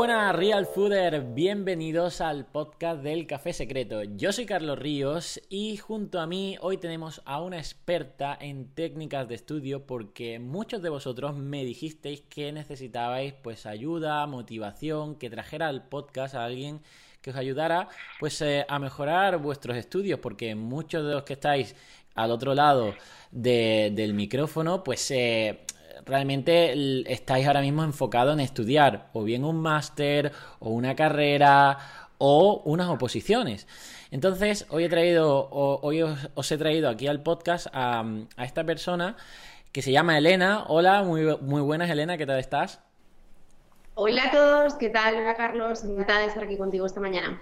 buenas Real Fooder, bienvenidos al podcast del Café Secreto. Yo soy Carlos Ríos y junto a mí hoy tenemos a una experta en técnicas de estudio porque muchos de vosotros me dijisteis que necesitabais pues ayuda, motivación, que trajera al podcast a alguien que os ayudara pues eh, a mejorar vuestros estudios porque muchos de los que estáis al otro lado del micrófono pues eh, realmente estáis ahora mismo enfocados en estudiar o bien un máster o una carrera o unas oposiciones. Entonces, hoy he traído, hoy os, he traído aquí al podcast a, esta persona que se llama Elena. Hola, muy, muy buenas Elena, ¿qué tal estás? Hola a todos, ¿qué tal? Hola Carlos, encantada de estar aquí contigo esta mañana.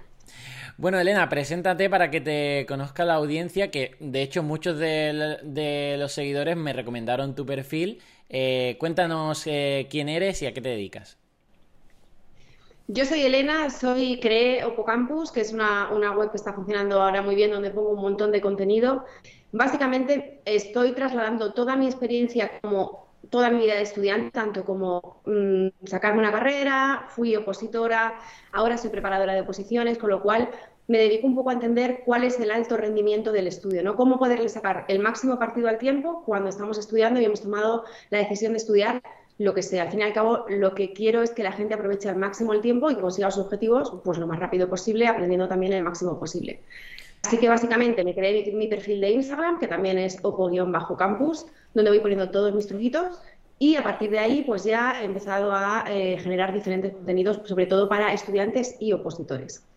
Bueno, Elena, preséntate para que te conozca la audiencia, que de hecho muchos de los seguidores me recomendaron tu perfil eh, cuéntanos eh, quién eres y a qué te dedicas. Yo soy Elena, soy creé Opocampus, que es una, web que está funcionando ahora muy bien, donde pongo un montón de contenido. Básicamente estoy trasladando toda mi experiencia como toda mi vida de estudiante, tanto como mm, sacarme una carrera, fui opositora, ahora soy preparadora de oposiciones, con lo cual me dedico un poco a entender cuál es el alto rendimiento del estudio, ¿no? Cómo poderle sacar el máximo partido al tiempo cuando estamos estudiando y hemos tomado la decisión de estudiar lo que sea. Al fin y al cabo, lo que quiero es que la gente aproveche al máximo el tiempo y consiga sus objetivos pues lo más rápido posible, aprendiendo también el máximo posible. Así que básicamente me creé mi, perfil de Instagram, que también es opo-campus, donde voy poniendo todos mis truquitos y a partir de ahí, pues ya he empezado a eh, generar diferentes contenidos, sobre todo para estudiantes y opositores.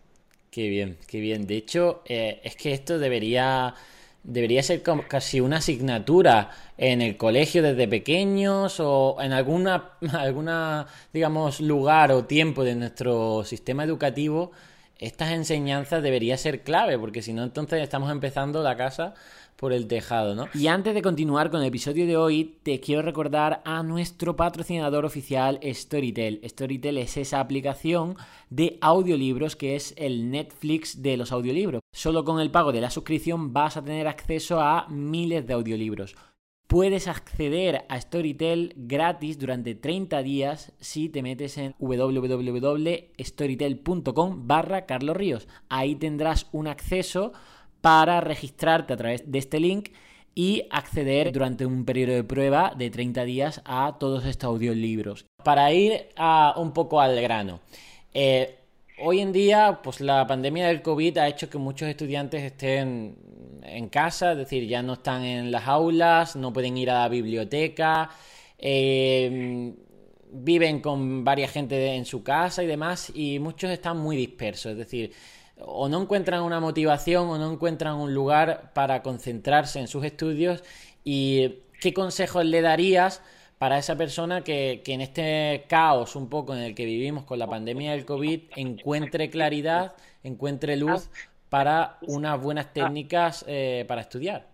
Qué bien, qué bien. De hecho, eh, es que esto debería, debería ser casi una asignatura en el colegio desde pequeños o en alguna, alguna, digamos, lugar o tiempo de nuestro sistema educativo. Estas enseñanzas debería ser clave, porque si no, entonces estamos empezando la casa por el tejado, ¿no? Y antes de continuar con el episodio de hoy, te quiero recordar a nuestro patrocinador oficial Storytel. Storytel es esa aplicación de audiolibros que es el Netflix de los audiolibros. Solo con el pago de la suscripción vas a tener acceso a miles de audiolibros. Puedes acceder a Storytel gratis durante 30 días si te metes en www.storytel.com barra Carlos Ríos. Ahí tendrás un acceso para registrarte a través de este link y acceder durante un periodo de prueba de 30 días a todos estos audiolibros. Para ir a, un poco al grano. Eh, hoy en día, pues la pandemia del COVID ha hecho que muchos estudiantes estén en casa, es decir, ya no están en las aulas, no pueden ir a la biblioteca, eh, viven con varias gente en su casa y demás, y muchos están muy dispersos, es decir, o no encuentran una motivación o no encuentran un lugar para concentrarse en sus estudios y qué consejos le darías para esa persona que, en este caos un poco en el que vivimos con la pandemia del COVID encuentre claridad, encuentre luz para unas buenas técnicas eh, para estudiar.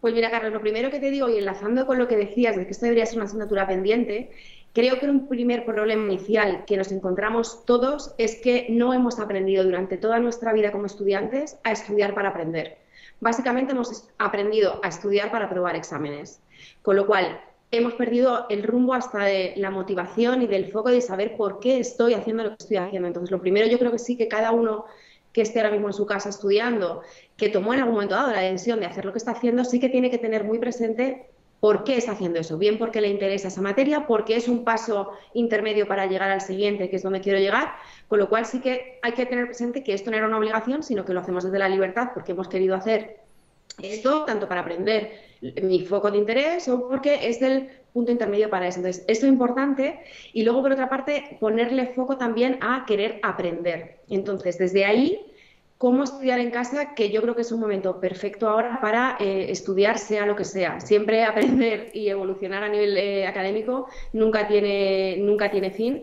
Pues mira, Carlos, lo primero que te digo, y enlazando con lo que decías de que esto debería ser una asignatura pendiente, Creo que un primer problema inicial que nos encontramos todos es que no hemos aprendido durante toda nuestra vida como estudiantes a estudiar para aprender. Básicamente hemos aprendido a estudiar para aprobar exámenes, con lo cual hemos perdido el rumbo hasta de la motivación y del foco de saber por qué estoy haciendo lo que estoy haciendo. Entonces, lo primero yo creo que sí que cada uno que esté ahora mismo en su casa estudiando, que tomó en algún momento dado la decisión de hacer lo que está haciendo, sí que tiene que tener muy presente ¿Por qué está haciendo eso? Bien porque le interesa esa materia, porque es un paso intermedio para llegar al siguiente, que es donde quiero llegar, con lo cual sí que hay que tener presente que esto no era una obligación, sino que lo hacemos desde la libertad porque hemos querido hacer esto tanto para aprender mi foco de interés o porque es el punto intermedio para eso. Entonces, esto es importante y luego, por otra parte, ponerle foco también a querer aprender. Entonces, desde ahí cómo estudiar en casa, que yo creo que es un momento perfecto ahora para eh, estudiar sea lo que sea. Siempre aprender y evolucionar a nivel eh, académico nunca tiene, nunca tiene fin.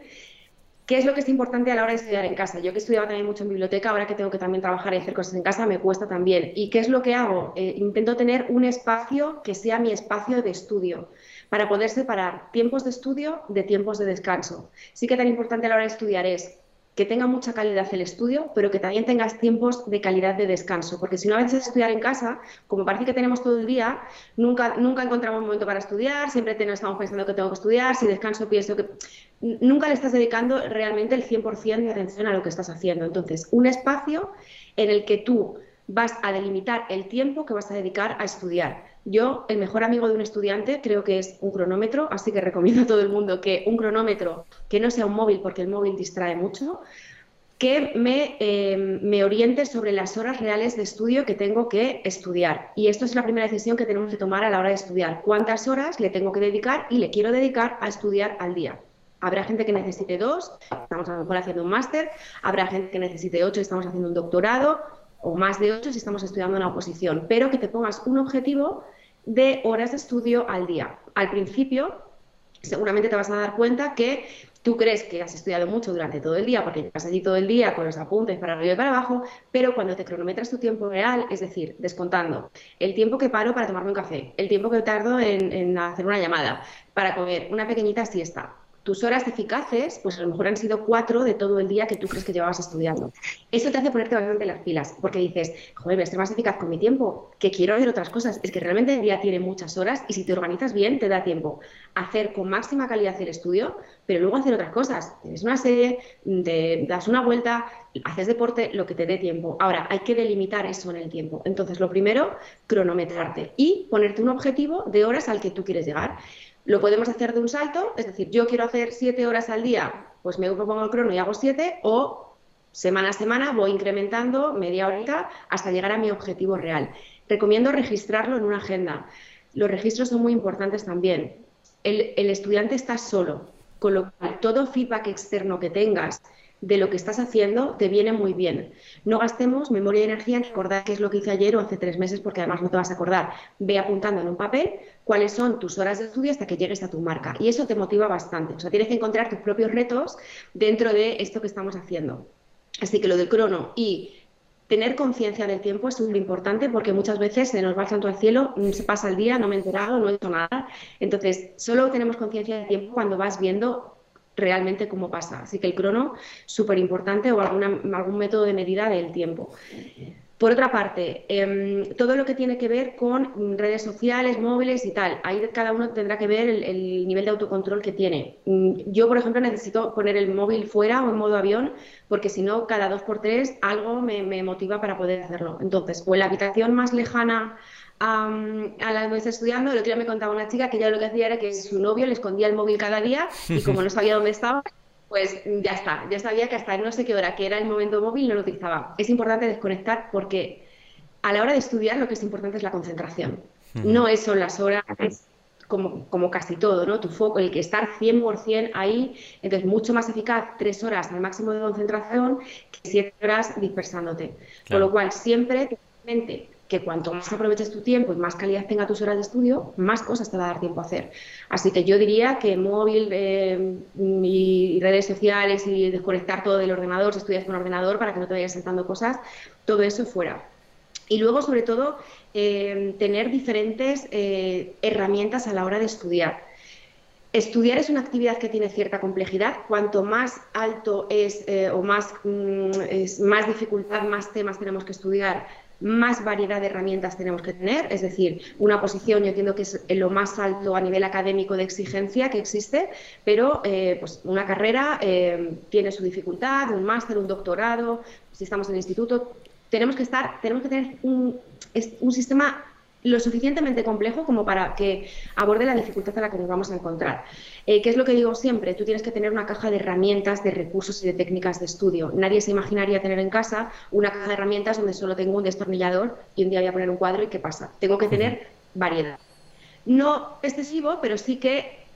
¿Qué es lo que es importante a la hora de estudiar en casa? Yo que estudiaba también mucho en biblioteca, ahora que tengo que también trabajar y hacer cosas en casa, me cuesta también. ¿Y qué es lo que hago? Eh, intento tener un espacio que sea mi espacio de estudio para poder separar tiempos de estudio de tiempos de descanso. Sí que tan importante a la hora de estudiar es que tenga mucha calidad el estudio, pero que también tengas tiempos de calidad de descanso, porque si no a veces estudiar en casa, como parece que tenemos todo el día, nunca, nunca encontramos un momento para estudiar, siempre estamos pensando que tengo que estudiar, si descanso pienso que... Nunca le estás dedicando realmente el 100% de atención a lo que estás haciendo. Entonces, un espacio en el que tú vas a delimitar el tiempo que vas a dedicar a estudiar. Yo, el mejor amigo de un estudiante, creo que es un cronómetro, así que recomiendo a todo el mundo que un cronómetro que no sea un móvil, porque el móvil distrae mucho, que me, em, me, oriente sobre las horas reales de estudio que tengo que estudiar. Y esto es la primera decisión que tenemos que tomar a la hora de estudiar. ¿Cuántas horas le tengo que dedicar y le quiero dedicar a estudiar al día? Habrá gente que necesite dos, estamos a lo mejor haciendo un máster, habrá gente que necesite ocho, estamos haciendo un doctorado, o más de ocho si estamos estudiando una oposición, pero que te pongas un objetivo de horas de estudio al día. Al principio, seguramente te vas a dar cuenta que tú crees que has estudiado mucho durante todo el día, porque llevas allí todo el día con los apuntes para arriba y para abajo, pero cuando te cronometras tu tiempo real, es decir, descontando el tiempo que paro para tomarme un café, el tiempo que tardo en, en hacer una llamada, para comer una pequeñita siesta, tus horas eficaces, pues a lo mejor han sido cuatro de todo el día que tú crees que llevabas estudiando. Eso te hace ponerte bastante las pilas, porque dices, joder, voy a ser más eficaz con mi tiempo, que quiero hacer otras cosas. Es que realmente el día tiene muchas horas y si te organizas bien, te da tiempo a hacer con máxima calidad el estudio, pero luego hacer otras cosas. Tienes una serie, te das una vuelta, haces deporte, lo que te dé tiempo. Ahora, hay que delimitar eso en el tiempo. Entonces, lo primero, cronometrarte y ponerte un objetivo de horas al que tú quieres llegar. Lo podemos hacer de un salto, es decir, yo quiero hacer siete horas al día, pues me pongo el crono y hago siete, o semana a semana voy incrementando media horita hasta llegar a mi objetivo real. Recomiendo registrarlo en una agenda. Los registros son muy importantes también. El, el estudiante está solo, con lo cual todo feedback externo que tengas de lo que estás haciendo te viene muy bien. No gastemos memoria y energía en recordar qué es lo que hice ayer o hace tres meses, porque además no te vas a acordar. Ve apuntando en un papel cuáles son tus horas de estudio hasta que llegues a tu marca. Y eso te motiva bastante. O sea, tienes que encontrar tus propios retos dentro de esto que estamos haciendo. Así que lo del crono y tener conciencia del tiempo es muy importante porque muchas veces se nos va el santo al cielo, se pasa el día, no me he enterado, no he hecho nada. Entonces, solo tenemos conciencia del tiempo cuando vas viendo realmente cómo pasa. Así que el crono, súper importante, o alguna, algún método de medida del tiempo. Por otra parte, em, todo lo que tiene que ver con redes sociales, móviles y tal, ahí cada uno tendrá que ver el, nivel de autocontrol que tiene. Mm, yo, por ejemplo, necesito poner el móvil fuera o en modo avión, porque si no, cada dos por tres algo me, me motiva para poder hacerlo. Entonces, o en la habitación más lejana a, la vez estudiando, el otro día me contaba una chica que ya lo que hacía era que su novio le escondía el móvil cada día y como no sabía dónde estaba, pues ya está, ya sabía que hasta no sé qué hora, que era el momento móvil, no lo utilizaba. Es importante desconectar porque a la hora de estudiar lo que es importante es la concentración. No es son las horas, es como, como, casi todo, ¿no? Tu foco, el que estar 100% ahí, entonces mucho más eficaz tres horas al máximo de concentración que siete horas dispersándote. Con lo cual, siempre, mente, que cuanto más aproveches tu tiempo y más calidad tenga tus horas de estudio, más cosas te va a dar tiempo a hacer. Así que yo diría que móvil eh, y redes sociales y desconectar todo del ordenador, si estudias con ordenador para que no te vayas saltando cosas, todo eso fuera. Y luego, sobre todo, eh, tener diferentes eh, herramientas a la hora de estudiar. Estudiar es una actividad que tiene cierta complejidad. Cuanto más alto es o más, mm, es más dificultad, más temas tenemos que estudiar, más variedad de herramientas tenemos que tener, es decir, una posición yo entiendo que es lo más alto a nivel académico de exigencia que existe, pero eh, pues una carrera eh, tiene su dificultad, un máster, un doctorado, si estamos en el instituto, tenemos que estar, tenemos que tener un, un sistema lo suficientemente complejo como para que aborde la dificultad a la que nos vamos a encontrar. Eh, ¿Qué es lo que digo siempre? Tú tienes que tener una caja de herramientas, de recursos y de técnicas de estudio. Nadie se imaginaría tener en casa una caja de herramientas donde solo tengo un destornillador y un día voy a poner un cuadro y ¿qué pasa? Tengo que tener variedad. No excesivo, pero sí que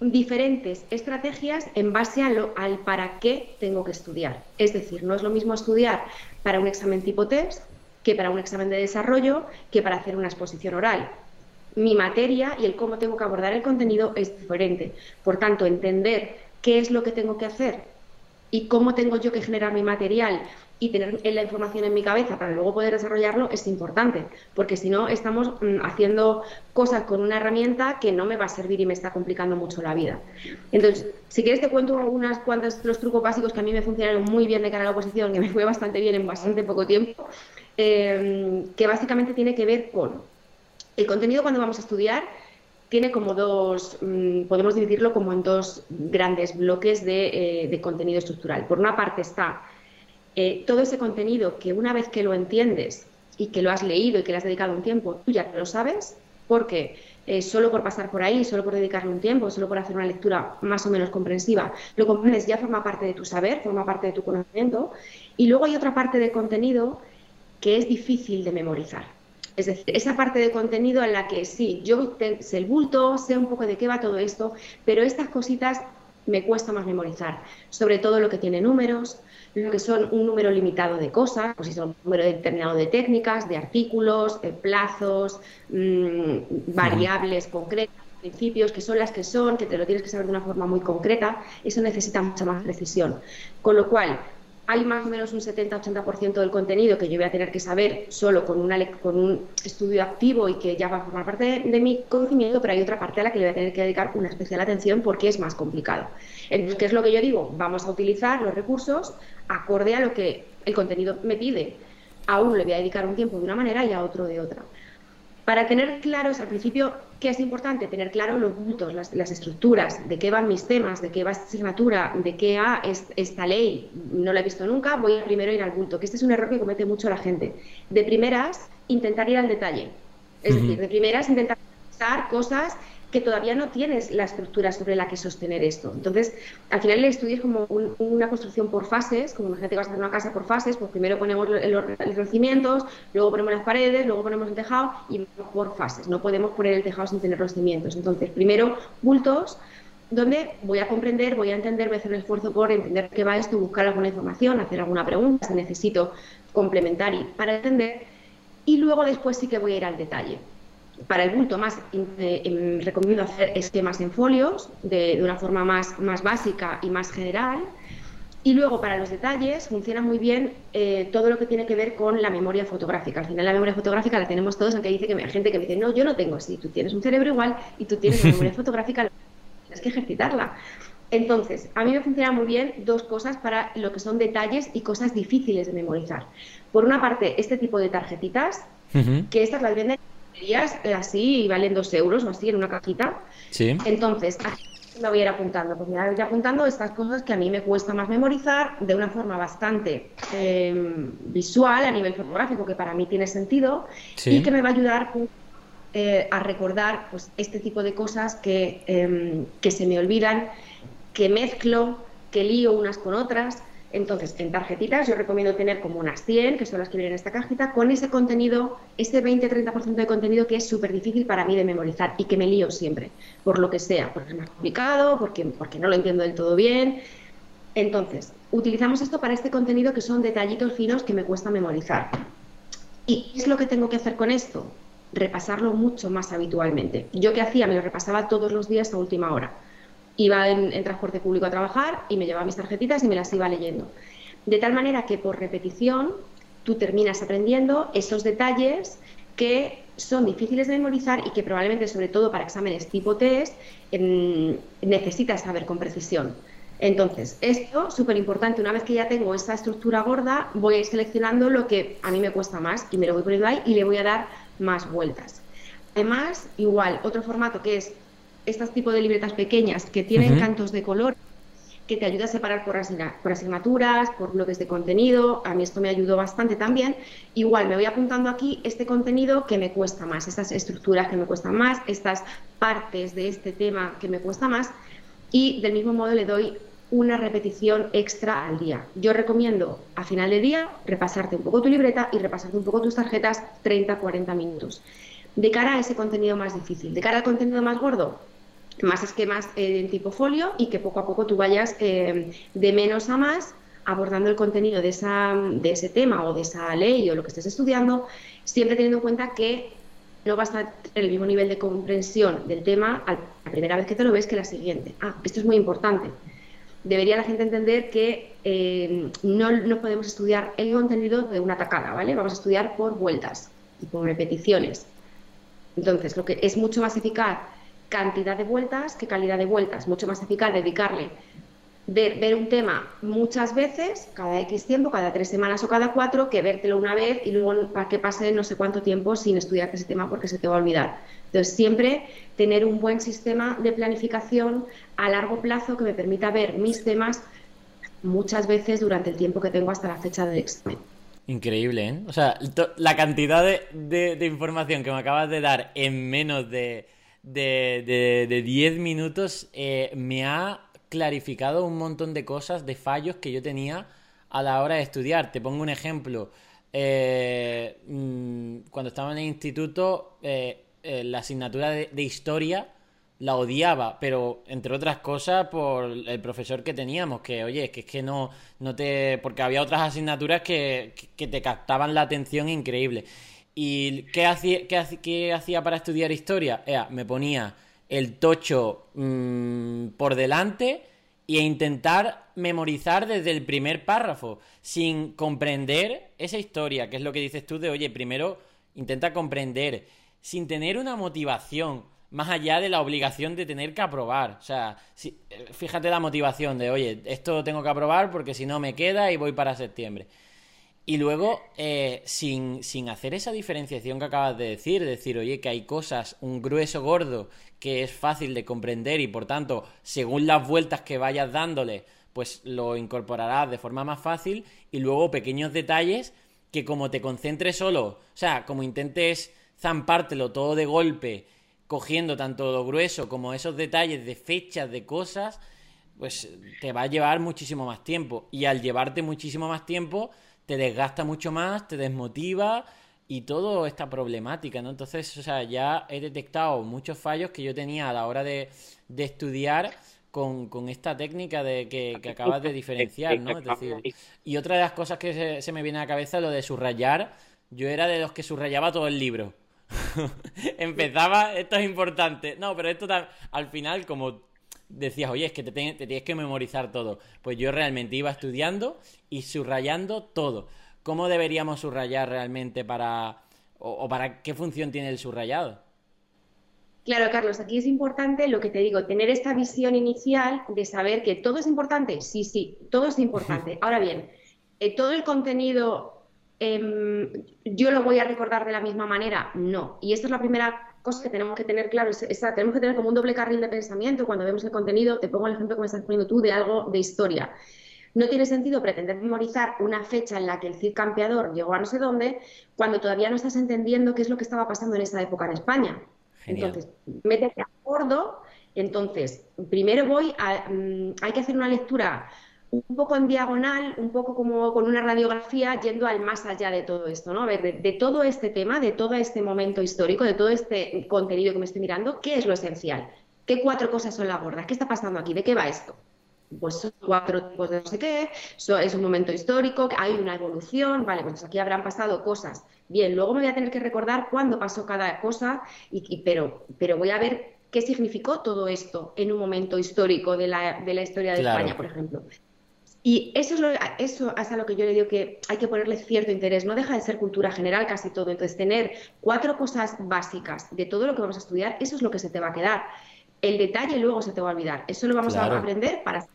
diferentes estrategias en base al para qué tengo que estudiar. Es decir, no es lo mismo estudiar para un examen tipo test que para un examen de desarrollo, que para hacer una exposición oral. Mi materia y el cómo tengo que abordar el contenido es diferente. Por tanto, entender qué es lo que tengo que hacer y cómo tengo yo que generar mi material y tener la información en mi cabeza para luego poder desarrollarlo es importante, porque si no estamos mm, haciendo cosas con una herramienta que no me va a servir y me está complicando mucho la vida. Entonces, si quieres te cuento unas cuantas los trucos básicos que a mí me funcionaron muy bien de cara a la oposición, que me fue bastante bien en bastante poco tiempo, eh, que básicamente tiene que ver con el contenido cuando vamos a estudiar tiene como dos, mm, podemos dividirlo como en dos grandes bloques de, eh, contenido estructural. Por una parte está eh, todo ese contenido que una vez que lo entiendes y que lo has leído y que le has dedicado un tiempo, tú ya lo sabes, porque eh, solo por pasar por ahí, solo por dedicarle un tiempo, solo por hacer una lectura más o menos comprensiva, lo comprendes, ya forma parte de tu saber, forma parte de tu conocimiento. Y luego hay otra parte de contenido que es difícil de memorizar es decir, esa parte de contenido en la que sí, yo sé el bulto, sé un poco de qué va todo esto, pero estas cositas me cuesta más memorizar, sobre todo lo que tiene números, lo que son un número limitado de cosas, pues si son un número determinado de técnicas, de artículos, de plazos, mm, variables concretas, principios, que son las que son, que te lo tienes que saber de una forma muy concreta, eso necesita mucha más precisión. Con lo cual, hay más o menos un 70-80% del contenido que yo voy a tener que saber solo con, una, con un estudio activo y que ya va a formar parte de, mi conocimiento, pero hay otra parte a la que le voy a tener que dedicar una especial atención porque es más complicado. ¿qué es lo que yo digo? Vamos a utilizar los recursos acorde a lo que el contenido me pide. A uno le voy a dedicar un tiempo de una manera y a otro de otra. Para tener claros al principio ¿Qué es importante? Tener claro los puntos, las, estructuras, de qué van mis temas, de qué va esta asignatura, de qué va esta ley. No la he visto nunca, voy a primero ir al punto, que este es un error que comete mucho la gente. De primeras, intentar ir al detalle. Es decir, de primeras, intentar pensar cosas que todavía no tienes la estructura sobre la que sostener esto. Entonces, al final el estudio es como una construcción por fases, como imagínate que vas a hacer una casa por fases, pues primero ponemos los, cimientos, luego ponemos las paredes, luego ponemos el tejado y por fases. No podemos poner el tejado sin tener los cimientos. Entonces, primero bultos, donde voy a comprender, voy a entender, voy a hacer un esfuerzo por entender qué va esto, buscar alguna información, hacer alguna pregunta, si necesito complementar y para entender, y luego después sí que voy a ir al detalle para el bulto más eh, em, recomiendo hacer esquemas en folios de, una forma más, más básica y más general. Y luego para los detalles funciona muy bien eh, todo lo que tiene que ver con la memoria fotográfica. Al final la memoria fotográfica la tenemos todos, aunque dice que hay gente que me dice, no, yo no tengo así. Tú tienes un cerebro igual y tú tienes memoria fotográfica, tienes que ejercitarla. Entonces, a mí me funciona muy bien dos cosas para lo que son detalles y cosas difíciles de memorizar. Por una parte, este tipo de tarjetitas, que estas las venden así y valen dos euros o así en una cajita. Sí. Entonces, me voy a ir apuntando. Pues me voy a ir apuntando estas cosas que a mí me cuesta más memorizar de una forma bastante em, visual a nivel fotográfico, que para mí tiene sentido y que me va a ayudar eh, a recordar pues, este tipo de cosas que, em, que se me olvidan, que mezclo, que lío unas con otras entonces, en tarjetitas yo recomiendo tener como unas 100, que son las que vienen en esta cajita, con ese contenido, ese 20-30% de contenido que es súper difícil para mí de memorizar y que me lío siempre, por lo que sea, porque es más complicado, porque, porque no lo entiendo del todo bien. Entonces, utilizamos esto para este contenido que son detallitos finos que me cuesta memorizar. ¿Y qué es lo que tengo que hacer con esto? Repasarlo mucho más habitualmente. Yo qué hacía, me lo repasaba todos los días a última hora iba en, transporte público a trabajar y me llevaba mis tarjetitas y me las iba leyendo. De tal manera que por repetición tú terminas aprendiendo esos detalles que son difíciles de memorizar y que probablemente, sobre todo para exámenes tipo test, necesitas saber con precisión. Entonces, esto, súper importante, una vez que ya tengo esa estructura gorda, voy a ir seleccionando lo que a mí me cuesta más y me lo voy poniendo ahí y le voy a dar más vueltas. Además, igual, otro formato que es estos tipos de libretas pequeñas que tienen cantos de color que te ayuda a separar por, asignaturas, por bloques de contenido. A mí esto me ayudó bastante también. Igual me voy apuntando aquí este contenido que me cuesta más, estas estructuras que me cuestan más, estas partes de este tema que me cuesta más. Y del mismo modo le doy una repetición extra al día. Yo recomiendo a final de día repasarte un poco tu libreta y repasarte un poco tus tarjetas 30-40 minutos. De cara a ese contenido más difícil, de cara al contenido más gordo, más esquemas eh, en tipo folio y que poco a poco tú vayas eh, de menos a más abordando el contenido de, esa, de ese tema o de esa ley o lo que estés estudiando, siempre teniendo en cuenta que no vas a tener el mismo nivel de comprensión del tema la primera vez que te lo ves que la siguiente. Ah, esto es muy importante. debería la gente entender que eh, no, no, podemos estudiar el contenido de una tacada, ¿vale? Vamos a estudiar por vueltas y por repeticiones. Entonces, lo que es mucho más eficaz cantidad de vueltas que calidad de vueltas, mucho más eficaz dedicarle ver, ver, un tema muchas veces, cada X tiempo, cada tres semanas o cada cuatro, que vértelo una vez y luego para que pase no sé cuánto tiempo sin estudiar ese tema porque se te va a olvidar. Entonces, siempre tener un buen sistema de planificación a largo plazo que me permita ver mis temas muchas veces durante el tiempo que tengo hasta la fecha del examen. Increíble, ¿eh? O sea, la cantidad de, de, información que me acabas de dar en menos de, de 10 minutos eh, me ha clarificado un montón de cosas, de fallos que yo tenía a la hora de estudiar. Te pongo un ejemplo. Eh, mm, cuando estaba en el instituto, eh, eh, la asignatura de, historia la odiaba, pero entre otras cosas por el profesor que teníamos, que oye, es que es que no, no te. porque había otras asignaturas que, que te captaban la atención increíble. ¿Y qué hacía, qué, hacía para estudiar historia? me ponía el tocho mm, por delante e intentar memorizar desde el primer párrafo, sin comprender esa historia, que es lo que dices tú de, oye, primero intenta comprender, sin tener una motivación más allá de la obligación de tener que aprobar. O sea, eh, fíjate la motivación de, oye, esto tengo que aprobar porque si no me queda y voy para septiembre. Y luego, eh, sin, sin, hacer esa diferenciación que acabas de decir, decir, oye, que hay cosas, un grueso gordo que es fácil de comprender y por tanto, según las vueltas que vayas dándole, pues lo incorporarás de forma más fácil y luego pequeños detalles que como te concentres solo, o sea, como intentes zampártelo todo de golpe, cogiendo tanto lo grueso como esos detalles de fechas, de cosas, pues te va a llevar muchísimo más tiempo. Y al llevarte muchísimo más tiempo, te desgasta mucho más, te desmotiva y toda esta problemática, ¿no? Entonces, o sea, ya he detectado muchos fallos que yo tenía a la hora de, estudiar con, esta técnica de que, acabas de diferenciar, ¿no? Es decir, y otra de las cosas que se, me viene a la cabeza lo de subrayar. Yo era de los que subrayaba todo el libro. Empezaba, esto es importante. No, pero esto al final, como decías, oye, es que te, tienes que memorizar todo. Pues yo realmente iba estudiando y subrayando todo. ¿Cómo deberíamos subrayar realmente para... o, para qué función tiene el subrayado? Claro, Carlos, aquí es importante lo que te digo, tener esta visión inicial de saber que todo es importante. Sí, sí, todo es importante. Ahora bien, eh, todo el contenido em, yo lo voy a recordar de la misma manera. No. Y esta es la primera cosa que tenemos que tener claro, tenemos que tener como un doble carril de pensamiento cuando vemos el contenido, te pongo el ejemplo que me estás poniendo tú de algo de historia. No tiene sentido pretender memorizar una fecha en la que el Cid campeador llegó a no sé dónde cuando todavía no estás entendiendo qué es lo que estaba pasando en esa época en España. Entonces, métete a bordo. Entonces, primero voy a. Mm, hay que hacer una lectura un poco en diagonal, un poco como con una radiografía, yendo al más allá de todo esto, ¿no? A ver, de, todo este tema, de todo este momento histórico, de todo este contenido que me estoy mirando, ¿qué es lo esencial? ¿Qué cuatro cosas son las gordas? ¿Qué está pasando aquí? ¿De qué va esto? Pues son cuatro tipos de no sé qué, es un momento histórico, hay una evolución, vale, pues aquí habrán pasado cosas. Bien, luego me voy a tener que recordar cuándo pasó cada cosa, y, pero, pero voy a ver qué significó todo esto en un momento histórico de la, de la historia de España, por ejemplo. Y eso es, lo, eso es a lo que yo le digo que hay que ponerle cierto interés. No deja de ser cultura general casi todo. Entonces, tener cuatro cosas básicas de todo lo que vamos a estudiar, eso es lo que se te va a quedar. El detalle luego se te va a olvidar. Eso lo vamos a aprender para,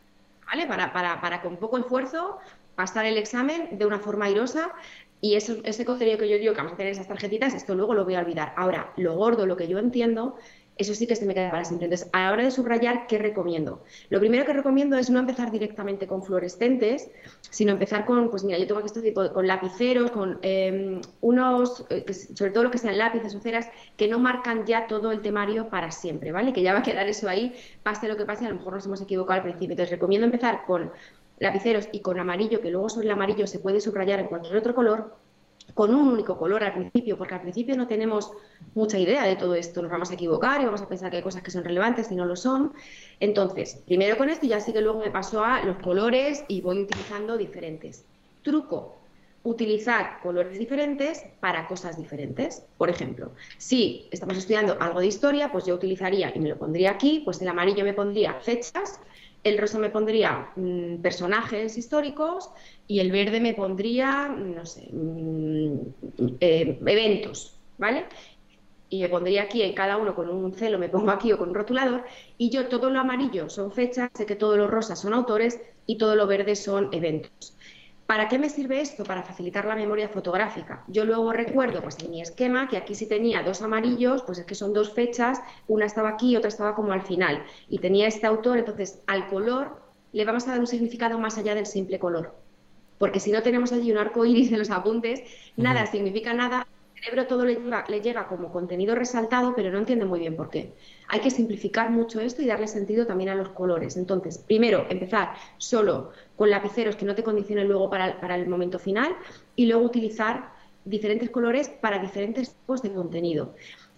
¿vale? Para, para, para, con poco esfuerzo pasar el examen de una forma airosa. Y eso, ese contenido que yo digo que vamos a tener esas tarjetitas, esto luego lo voy a olvidar. Ahora, lo gordo, lo que yo entiendo, eso sí que se me queda para siempre. Entonces, a la hora de subrayar, ¿qué recomiendo? Lo primero que recomiendo es no empezar directamente con fluorescentes, sino empezar con, pues mira, yo tengo aquí este tipo, con lapiceros, con em, unos, eh, sobre todo lo que sean lápices o ceras, que no marcan ya todo el temario para siempre, ¿vale? Que ya va a quedar eso ahí, pase lo que pase, a lo mejor nos hemos equivocado al principio. Entonces, recomiendo empezar con lapiceros y con amarillo, que luego sobre el amarillo se puede subrayar en cualquier otro color, con un único color al principio, porque al principio no tenemos mucha idea de todo esto, nos vamos a equivocar y vamos a pensar que hay cosas que son relevantes y no lo son. Entonces, primero con esto y ya sí que luego me paso a los colores y voy utilizando diferentes. Truco, utilizar colores diferentes para cosas diferentes. Por ejemplo, si estamos estudiando algo de historia, pues yo utilizaría, y me lo pondría aquí, pues el amarillo me pondría fechas, el rosa me pondría mm, personajes históricos y el verde me pondría, no sé, mm, eh, eventos, ¿vale? Y me pondría aquí en cada uno con un celo, me pongo aquí o con un rotulador, y yo todo lo amarillo son fechas, sé que todo lo rosa son autores y todo lo verde son eventos. ¿Para qué me sirve esto? Para facilitar la memoria fotográfica. Yo luego recuerdo, pues en mi esquema, que aquí sí tenía dos amarillos, pues es que son dos fechas, una estaba aquí y otra estaba como al final. Y tenía este autor, entonces al color le vamos a dar un significado más allá del simple color. Porque si no tenemos allí un arco iris en los apuntes, nada significa nada, cerebro todo le llega, como contenido resaltado, pero no entiende muy bien por qué. Hay que simplificar mucho esto y darle sentido también a los colores. Entonces, primero, empezar solo con lapiceros que no te condicionen luego para, para el momento final y luego utilizar diferentes colores para diferentes tipos de contenido.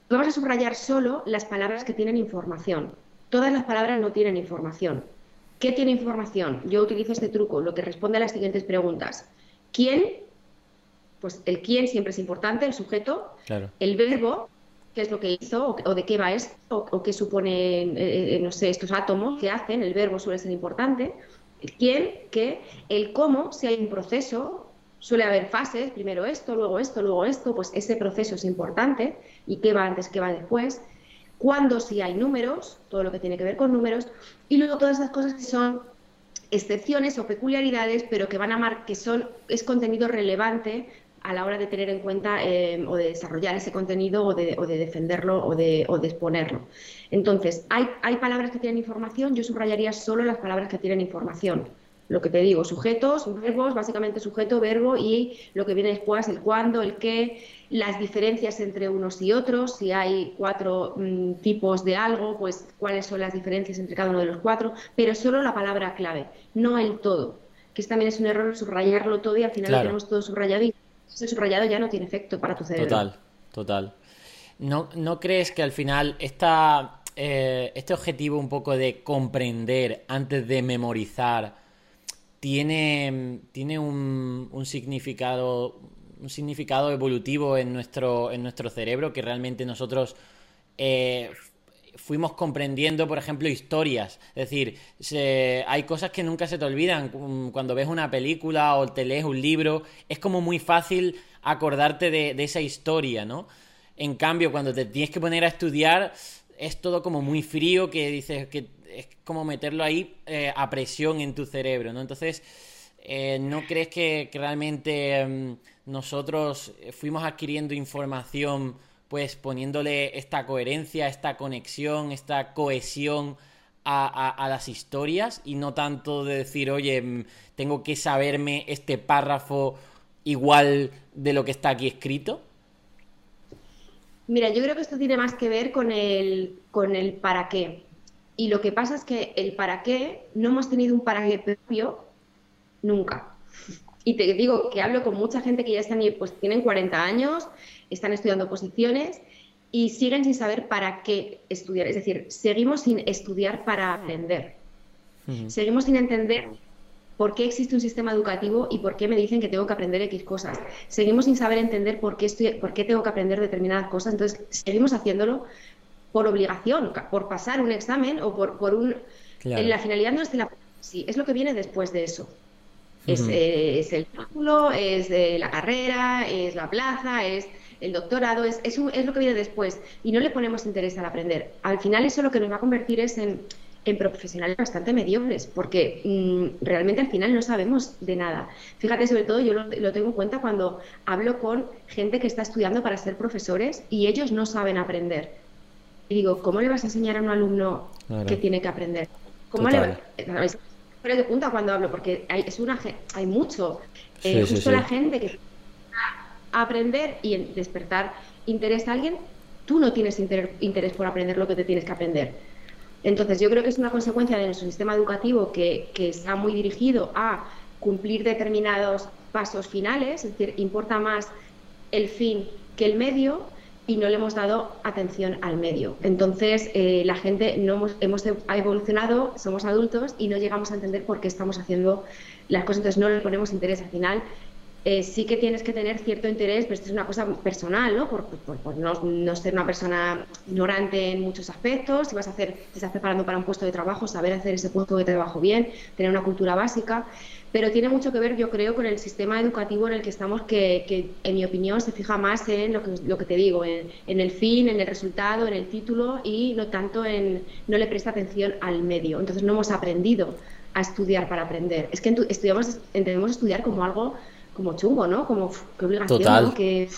Vamos a subrayar solo las palabras que tienen información. Todas las palabras no tienen información. ¿Qué tiene información? Yo utilizo este truco, lo que responde a las siguientes preguntas. ¿Quién pues el quién siempre es importante, el sujeto, el verbo, qué es lo que hizo o, de qué va esto o, qué suponen, eh, eh, no sé, estos átomos que hacen, el verbo suele ser importante, el quién, qué, el cómo, si hay un proceso, suele haber fases, primero esto, luego esto, luego esto, pues ese proceso es importante y qué va antes, qué va después, cuándo si hay números, todo lo que tiene que ver con números, y luego todas esas cosas que son excepciones o peculiaridades, pero que van a mar que son es contenido relevante a la hora de tener en cuenta eh, o de desarrollar ese contenido o de, defenderlo o de, exponerlo. Entonces, hay, hay palabras que tienen información, yo subrayaría solo las palabras que tienen información. Lo que te digo, sujetos, verbos, básicamente sujeto, verbo y lo que viene después, el cuándo, el qué, las diferencias entre unos y otros, si hay cuatro mm, tipos de algo, pues cuáles son las diferencias entre cada uno de los cuatro, pero solo la palabra clave, no el todo, que también es un error subrayarlo todo y al final lo tenemos todo subrayado subrayado ya no tiene efecto para tu cerebro. Total, total. ¿No, no crees que al final esta, eh, este objetivo un poco de comprender antes de memorizar tiene, tiene un, un significado un significado evolutivo en nuestro, en nuestro cerebro que realmente nosotros eh, fuimos comprendiendo, por ejemplo, historias. Es decir, hay cosas que nunca se te olvidan. Mm, cuando ves una película o te lees un libro, es como muy fácil acordarte de, esa historia, ¿no? En cambio, cuando te tienes que poner a estudiar, es todo como muy frío, que dices que es como meterlo ahí eh, a presión en tu cerebro, ¿no? Entonces, eh, ¿no crees que, realmente em, nosotros fuimos adquiriendo información pues poniéndole esta coherencia, esta conexión, esta cohesión a, las historias y no tanto de decir, oye, mm, tengo que saberme este párrafo igual de lo que está aquí escrito? Mira, yo creo que esto tiene más que ver con el, con el para qué. Y lo que pasa es que el para qué no hemos tenido un para qué propio nunca. Y te digo que hablo con mucha gente que ya están, pues tienen 40 años, están estudiando posiciones y siguen sin saber para qué estudiar. Es decir, seguimos sin estudiar para aprender. Seguimos sin entender por qué existe un sistema educativo y por qué me dicen que tengo que aprender X cosas. Seguimos sin saber entender por qué, estoy, por qué tengo que aprender determinadas cosas. Entonces, seguimos haciéndolo por obligación, por pasar un examen o por, por un... La finalidad no es de la... Sí, es lo que viene después de eso. Eh, es, el título, es la carrera, es la plaza, es el doctorado, es, es, lo que viene después. Y no le ponemos interés al aprender. Al final eso lo que nos va a convertir es en, profesionales bastante mediocres, porque mm, realmente al final no sabemos de nada. Fíjate, sobre todo yo lo, tengo en cuenta cuando hablo con gente que está estudiando para ser profesores y ellos no saben aprender. Y digo, ¿cómo le vas a enseñar a un alumno que tiene que aprender? ¿Cómo le de punta cuando hablo, porque hay, es una, hay mucho. Eh, justo la gente que aprender y despertar interés a alguien, tú no tienes interés por aprender lo que te tienes que aprender. Entonces, yo creo que es una consecuencia de nuestro sistema educativo que, que está muy dirigido a cumplir determinados pasos finales, es decir, importa más el fin que el medio y no le hemos dado atención al medio. Entonces, eh, la gente no hemos, hemos evolucionado, somos adultos y no llegamos a entender por qué estamos haciendo las cosas, entonces no le ponemos interés al final. Eh, sí que tienes que tener cierto interés, pero esto es una cosa personal, ¿no? Por, no, ser una persona ignorante en muchos aspectos, si vas a hacer, te estás preparando para un puesto de trabajo, saber hacer ese puesto de trabajo bien, tener una cultura básica, pero tiene mucho que ver, yo creo, con el sistema educativo en el que estamos, que, en mi opinión se fija más en lo que, lo que te digo, en, el fin, en el resultado, en el título y no tanto en, no le presta atención al medio. Entonces no hemos aprendido a estudiar para aprender. Es que estudiamos, entendemos estudiar como algo como chungo, ¿no? Como que obligación, Total. Que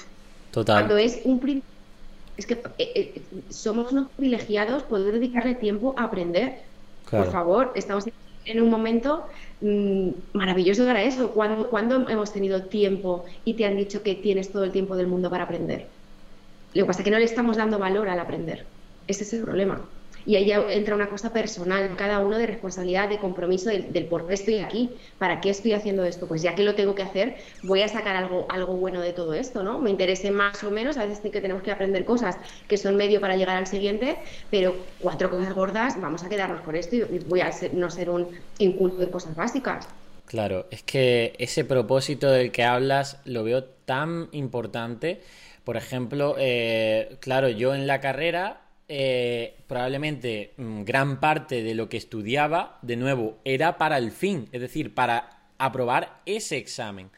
Total. Cuando es un es que eh, eh, somos unos privilegiados poder dedicarle tiempo a aprender. Por favor, estamos en un momento mmm, maravilloso para eso. ¿Cuándo, ¿Cuándo hemos tenido tiempo y te han dicho que tienes todo el tiempo del mundo para aprender? Lo que pasa es que no le estamos dando valor al aprender. Ese es el problema. Y ahí entra una cosa personal, cada uno de responsabilidad, de compromiso del, por qué estoy aquí, para qué estoy haciendo esto. Pues ya que lo tengo que hacer, voy a sacar algo, algo bueno de todo esto, ¿no? Me interese más o menos, a veces que tenemos que aprender cosas que son medio para llegar al siguiente, pero cuatro cosas gordas, vamos a quedarnos por esto y voy a no ser un inculto de cosas básicas. Claro, es que ese propósito del que hablas lo veo tan importante. Por ejemplo, eh, claro, yo en la carrera eh, probablemente mm, gran parte de lo que estudiaba, de nuevo, era para el fin, es decir, para aprobar ese examen.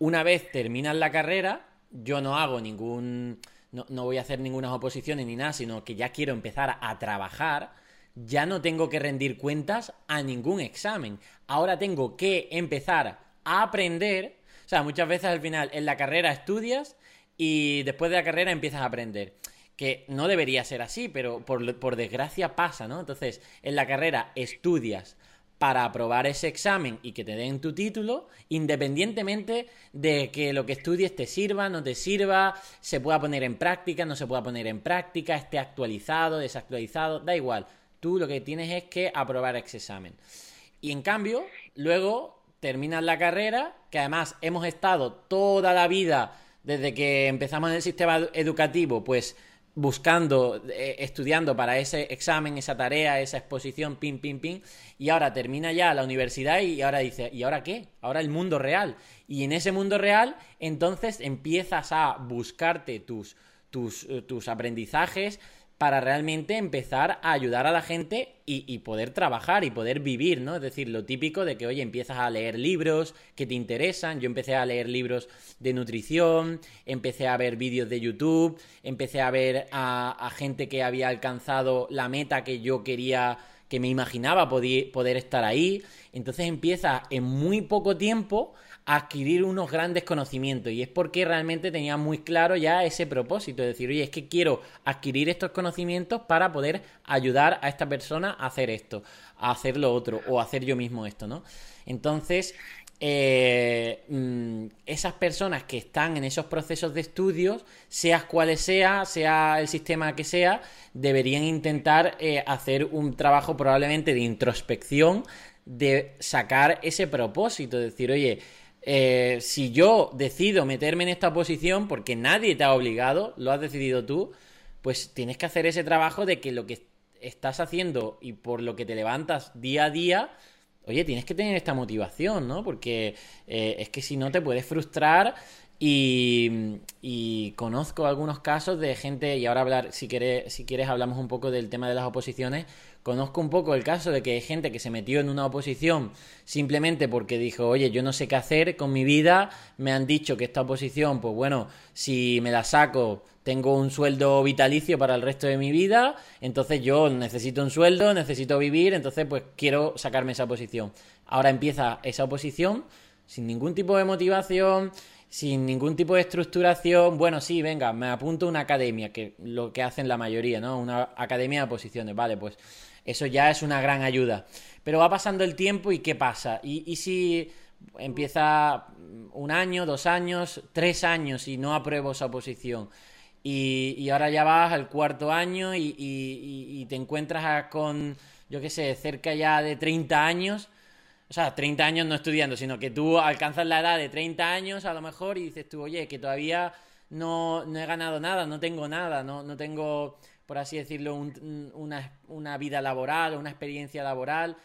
Una vez terminas la carrera, yo no hago ningún... No, voy a hacer ninguna oposiciones ni nada, sino que ya quiero empezar a trabajar, ya no tengo que rendir cuentas a ningún examen. Ahora tengo que empezar a aprender. O sea, muchas veces al final en la carrera estudias y después de la carrera empiezas a aprender que no debería ser así, pero por, desgracia pasa, ¿no? Entonces, en la carrera estudias para aprobar ese examen y que te den tu título, independientemente de que lo que estudies te sirva, no te sirva, se pueda poner en práctica, no se pueda poner en práctica, esté actualizado, desactualizado, da igual. Tú lo que tienes es que aprobar ese examen. Y en cambio, luego terminas la carrera, que además hemos estado toda la vida, desde que empezamos en el sistema educativo, pues buscando, eh, estudiando para ese examen, esa tarea, esa exposición, pim, pim, pim, y ahora termina ya la universidad y ahora dice, ¿y ahora qué? Ahora el mundo real. Y en ese mundo real, entonces empiezas a buscarte tus, tus, eh, tus aprendizajes, para realmente empezar a ayudar a la gente y, poder trabajar y poder vivir, ¿no? Es decir, lo típico de que, oye, empiezas a leer libros que te interesan. Yo empecé a leer libros de nutrición, empecé a ver vídeos de YouTube, empecé a ver a, gente que había alcanzado la meta que yo quería, que me imaginaba poder, estar ahí. Entonces empieza en muy poco tiempo adquirir unos grandes conocimientos y es porque realmente tenía muy claro ya ese propósito, de decir, oye, es que quiero adquirir estos conocimientos para poder ayudar a esta persona a hacer esto, a hacer lo otro o hacer yo mismo esto, ¿no? Entonces, eh, mm, esas personas que están en esos procesos de estudios, seas cuales sea, sea el sistema que sea, deberían intentar eh, hacer un trabajo probablemente de introspección, de sacar ese propósito, de decir, oye, eh, si yo decido meterme en esta posición porque nadie te ha obligado, lo has decidido tú, pues tienes que hacer ese trabajo de que lo que estás haciendo y por lo que te levantas día a día, oye, tienes que tener esta motivación, ¿no? Porque eh, es que si no te puedes frustrar y, y, conozco algunos casos de gente, y ahora hablar, si quieres, si quieres hablamos un poco del tema de las oposiciones, Conozco un poco el caso de que hay gente que se metió en una oposición simplemente porque dijo, oye, yo no sé qué hacer con mi vida, me han dicho que esta oposición, pues bueno, si me la saco, tengo un sueldo vitalicio para el resto de mi vida, entonces yo necesito un sueldo, necesito vivir, entonces pues quiero sacarme esa oposición. Ahora empieza esa oposición sin ningún tipo de motivación, sin ningún tipo de estructuración. Bueno, sí, venga, me apunto a una academia, que lo que hacen la mayoría, ¿no? Una academia de oposiciones, vale, pues eso ya es una gran ayuda. Pero va pasando el tiempo y ¿qué pasa? ¿Y, si empieza un año, dos años, tres años y no apruebo esa oposición? Y, ahora ya vas al cuarto año y, te encuentras con, yo qué sé, cerca ya de 30 años. O sea, 30 años no estudiando, sino que tú alcanzas la edad de 30 años a lo mejor y dices tú, oye, que todavía no, no he ganado nada, no tengo nada, no, no tengo por así decirlo, una, vida laboral, una experiencia laboral.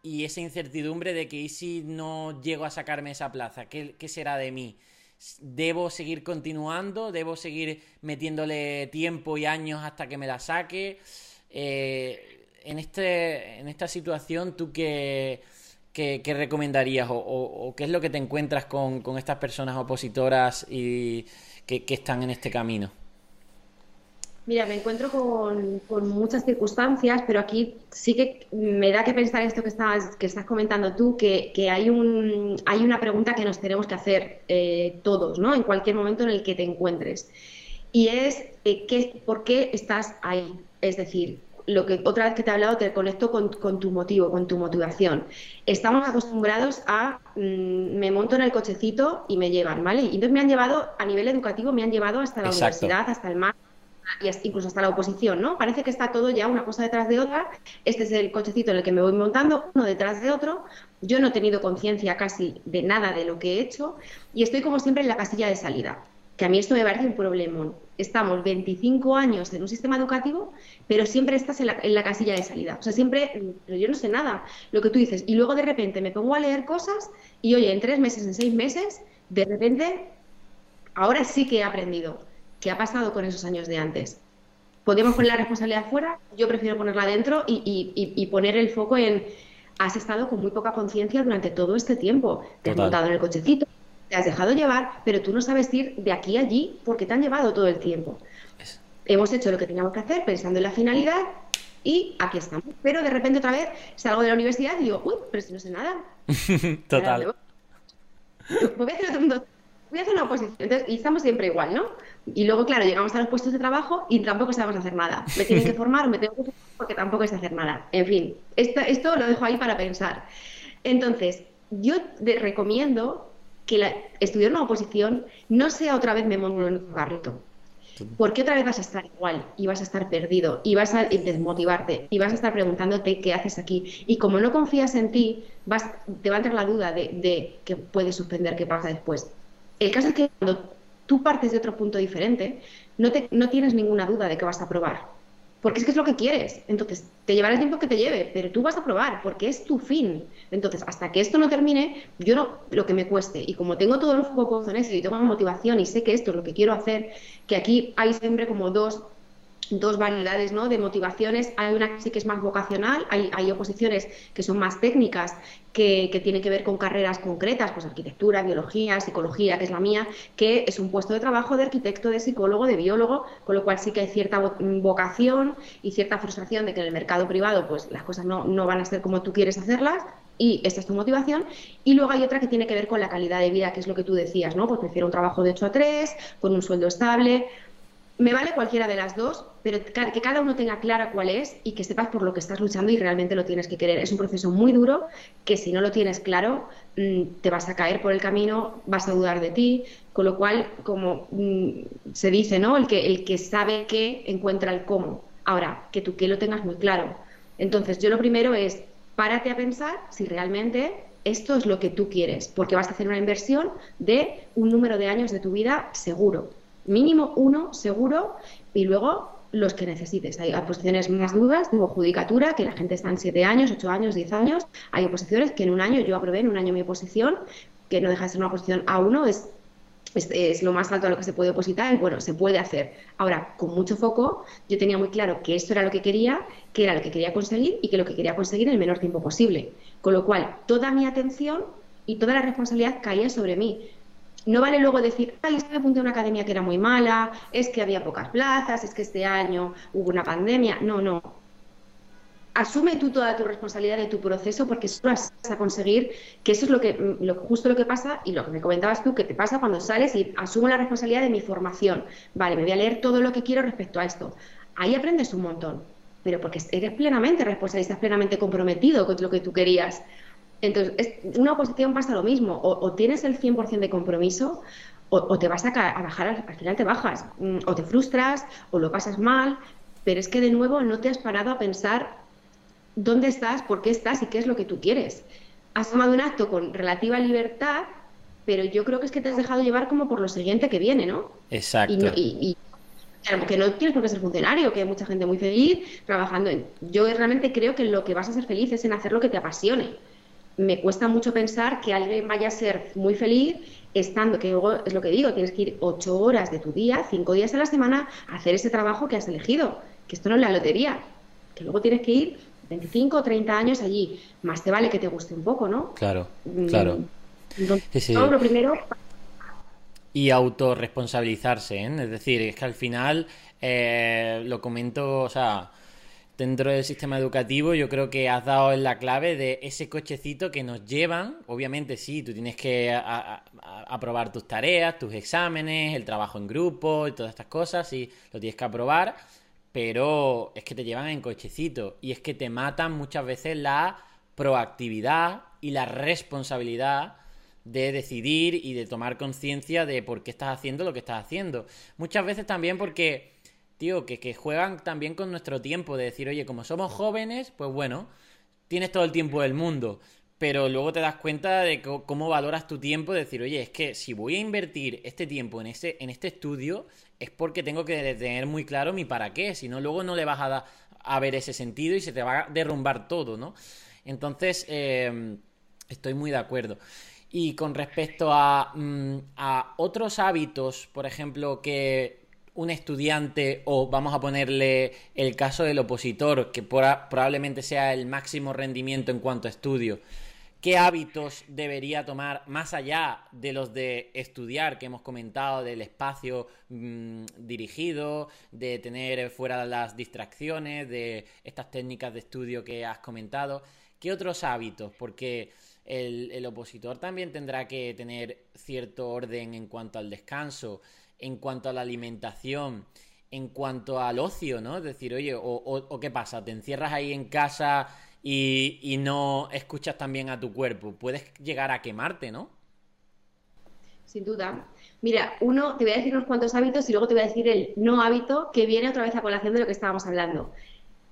y esa incertidumbre de que ¿y si no llego a sacarme esa plaza? ¿Qué, será de mí? ¿Debo seguir continuando? ¿Debo seguir metiéndole tiempo y años hasta que me la saque? Eh, en, este, en esta situación, ¿tú qué, qué, recomendarías o, qué es lo que te encuentras con, estas personas opositoras y que están en este camino? Mira, me encuentro con, muchas circunstancias, pero aquí sí que me da que pensar esto que estás, que estás comentando tú, que, hay, un, hay una pregunta que nos tenemos que hacer eh, todos, ¿no? En cualquier momento en el que te encuentres. Y es, eh, ¿qué, ¿por qué estás ahí? Es decir, lo que otra vez que te he hablado te conecto con, tu motivo, con tu motivación. Estamos acostumbrados a mm, me monto en el cochecito y me llevan, ¿vale? Y entonces me han llevado a nivel educativo, me han llevado hasta la universidad, hasta el mar y incluso hasta la oposición, ¿no? Parece que está todo ya una cosa detrás de otra. Este es el cochecito en el que me voy montando, uno detrás de otro. Yo no he tenido conciencia casi de nada de lo que he hecho y estoy como siempre en la casilla de salida. Que a mí esto me parece un problema. Estamos 25 años en un sistema educativo, pero siempre estás en la, en la casilla de salida. O sea, siempre, pero yo no sé nada, lo que tú dices. Y luego de repente me pongo a leer cosas y oye, en tres meses, en seis meses, de repente, ahora sí que he aprendido ¿Qué ha pasado con esos años de antes? ¿Podemos poner la responsabilidad fuera? Yo prefiero ponerla dentro y, poner el foco en has estado con muy poca conciencia durante todo este tiempo. Te has montado en el cochecito, te has dejado llevar, pero tú no sabes ir de aquí a allí porque te han llevado todo el tiempo. Hemos hecho lo que teníamos que hacer pensando en la finalidad y aquí estamos. Pero de repente otra vez salgo de la universidad y digo, uy, pero si no sé nada. Total. Voy a hacer voy a hacer una oposición. y estamos siempre igual, ¿no? Y luego, claro, llegamos a los puestos de trabajo y tampoco sabemos hacer nada. Me tienen que formar o me tengo que formar porque tampoco sé hacer nada. En fin, esto, esto lo dejo ahí para pensar. Entonces, yo recomiendo que la, estudiar una oposición no sea otra vez me en un carrito. Porque otra vez vas a estar igual y vas a estar perdido y vas a desmotivarte y vas a estar preguntándote qué haces aquí. Y como no confías en ti, vas, te va a entrar la duda de, de que puedes suspender, qué pasa después. El caso es que cuando tú partes de otro punto diferente, no, te, no tienes ninguna duda de que vas a probar. Porque es que es lo que quieres. Entonces, te llevará el tiempo que te lleve, pero tú vas a probar, porque es tu fin. Entonces, hasta que esto no termine, yo no, lo que me cueste. Y como tengo todo el foco en eso y tengo motivación y sé que esto es lo que quiero hacer, que aquí hay siempre como dos dos variedades ¿no? de motivaciones. Hay una que sí que es más vocacional, hay, oposiciones que son más técnicas, que, que, tienen que ver con carreras concretas, pues arquitectura, biología, psicología, que es la mía, que es un puesto de trabajo de arquitecto, de psicólogo, de biólogo, con lo cual sí que hay cierta vocación y cierta frustración de que en el mercado privado pues las cosas no, no van a ser como tú quieres hacerlas, y esta es tu motivación. Y luego hay otra que tiene que ver con la calidad de vida, que es lo que tú decías, ¿no? Pues prefiero un trabajo de 8 a 3, con un sueldo estable, me vale cualquiera de las dos, pero que cada uno tenga clara cuál es y que sepas por lo que estás luchando y realmente lo tienes que querer. Es un proceso muy duro que si no lo tienes claro, mm, te vas a caer por el camino, vas a dudar de ti, con lo cual, como mm, se dice, ¿no? El que, el que sabe qué encuentra el cómo. Ahora, que tú qué lo tengas muy claro. Entonces, yo lo primero es, párate a pensar si realmente esto es lo que tú quieres, porque vas a hacer una inversión de un número de años de tu vida seguro mínimo uno seguro y luego los que necesites. Hay oposiciones más dudas de judicatura, que la gente está en 7 años, 8 años, 10 años. Hay oposiciones que en un año, yo aprobé en un año mi oposición, que no deja de ser una oposición A1, es, es, lo más alto a lo que se puede opositar, bueno, se puede hacer. Ahora, con mucho foco, yo tenía muy claro que esto era lo que quería, que era lo que quería conseguir y que lo que quería conseguir en el menor tiempo posible. Con lo cual, toda mi atención y toda la responsabilidad caía sobre mí. No vale luego decir, ay, es que me apunté a una academia que era muy mala, es que había pocas plazas, es que este año hubo una pandemia. No, no. Asume tú toda tu responsabilidad de tu proceso porque solo vas a conseguir que eso es lo que, lo, justo lo que pasa y lo que me comentabas tú, que te pasa cuando sales y asumo la responsabilidad de mi formación. Vale, me voy a leer todo lo que quiero respecto a esto. Ahí aprendes un montón, pero porque eres plenamente responsable, estás plenamente comprometido con lo que tú querías. Entonces, es, una oposición pasa lo mismo, o, tienes el 100% de compromiso o, te vas a, bajar, al, final te bajas, mm, o te frustras, o lo pasas mal, pero es que de nuevo no te has parado a pensar dónde estás, por qué estás y qué es lo que tú quieres. Has tomado un acto con relativa libertad, pero yo creo que es que te has dejado llevar como por lo siguiente que viene, ¿no? Exacto. Y, que no tienes por qué ser funcionario, que hay mucha gente muy feliz trabajando en... Yo realmente creo que lo que vas a ser feliz es en hacer lo que te apasione. Me cuesta mucho pensar que alguien vaya a ser muy feliz estando, que luego es lo que digo, tienes que ir ocho horas de tu día, cinco días a la semana, a hacer ese trabajo que has elegido, que esto no es la lotería, que luego tienes que ir 25 o 30 años allí, más te vale que te guste un poco, ¿no? Claro, mm, claro. Entonces, lo primero y autorresponsabilizarse, ¿eh? es decir, es que al final eh, lo comento, o sea, dentro del sistema educativo yo creo que has dado la clave de ese cochecito que nos llevan, obviamente sí, tú tienes que aprobar tus tareas, tus exámenes, el trabajo en grupo y todas estas cosas, sí, lo tienes que aprobar, pero es que te llevan en cochecito y es que te matan muchas veces la proactividad y la responsabilidad de decidir y de tomar conciencia de por qué estás haciendo lo que estás haciendo. Muchas veces también porque, tío, que, que juegan también con nuestro tiempo, de decir, oye, como somos jóvenes, pues bueno, tienes todo el tiempo del mundo. Pero luego te das cuenta de cómo valoras tu tiempo, de decir, oye, es que si voy a invertir este tiempo en, ese, en este estudio, es porque tengo que tener muy claro mi para qué, si no, luego no le vas a, a ver ese sentido y se te va a derrumbar todo, ¿no? Entonces, eh, estoy muy de acuerdo. Y con respecto mm, a, otros hábitos, por ejemplo, que un estudiante, o vamos a ponerle el caso del opositor, que probablemente sea el máximo rendimiento en cuanto a estudio, ¿qué hábitos debería tomar más allá de los de estudiar que hemos comentado, del espacio mm, dirigido, de tener fuera las distracciones, de estas técnicas de estudio que has comentado? ¿Qué otros hábitos? Porque el, opositor también tendrá que tener cierto orden en cuanto al descanso, en cuanto a la alimentación, en cuanto al ocio, ¿no? Es decir, oye, o, qué pasa, te encierras ahí en casa y, no escuchas también a tu cuerpo, puedes llegar a quemarte, ¿no? Sin duda. Mira, uno, te voy a decir unos cuantos hábitos y luego te voy a decir el no hábito que viene otra vez a colación de lo que estábamos hablando.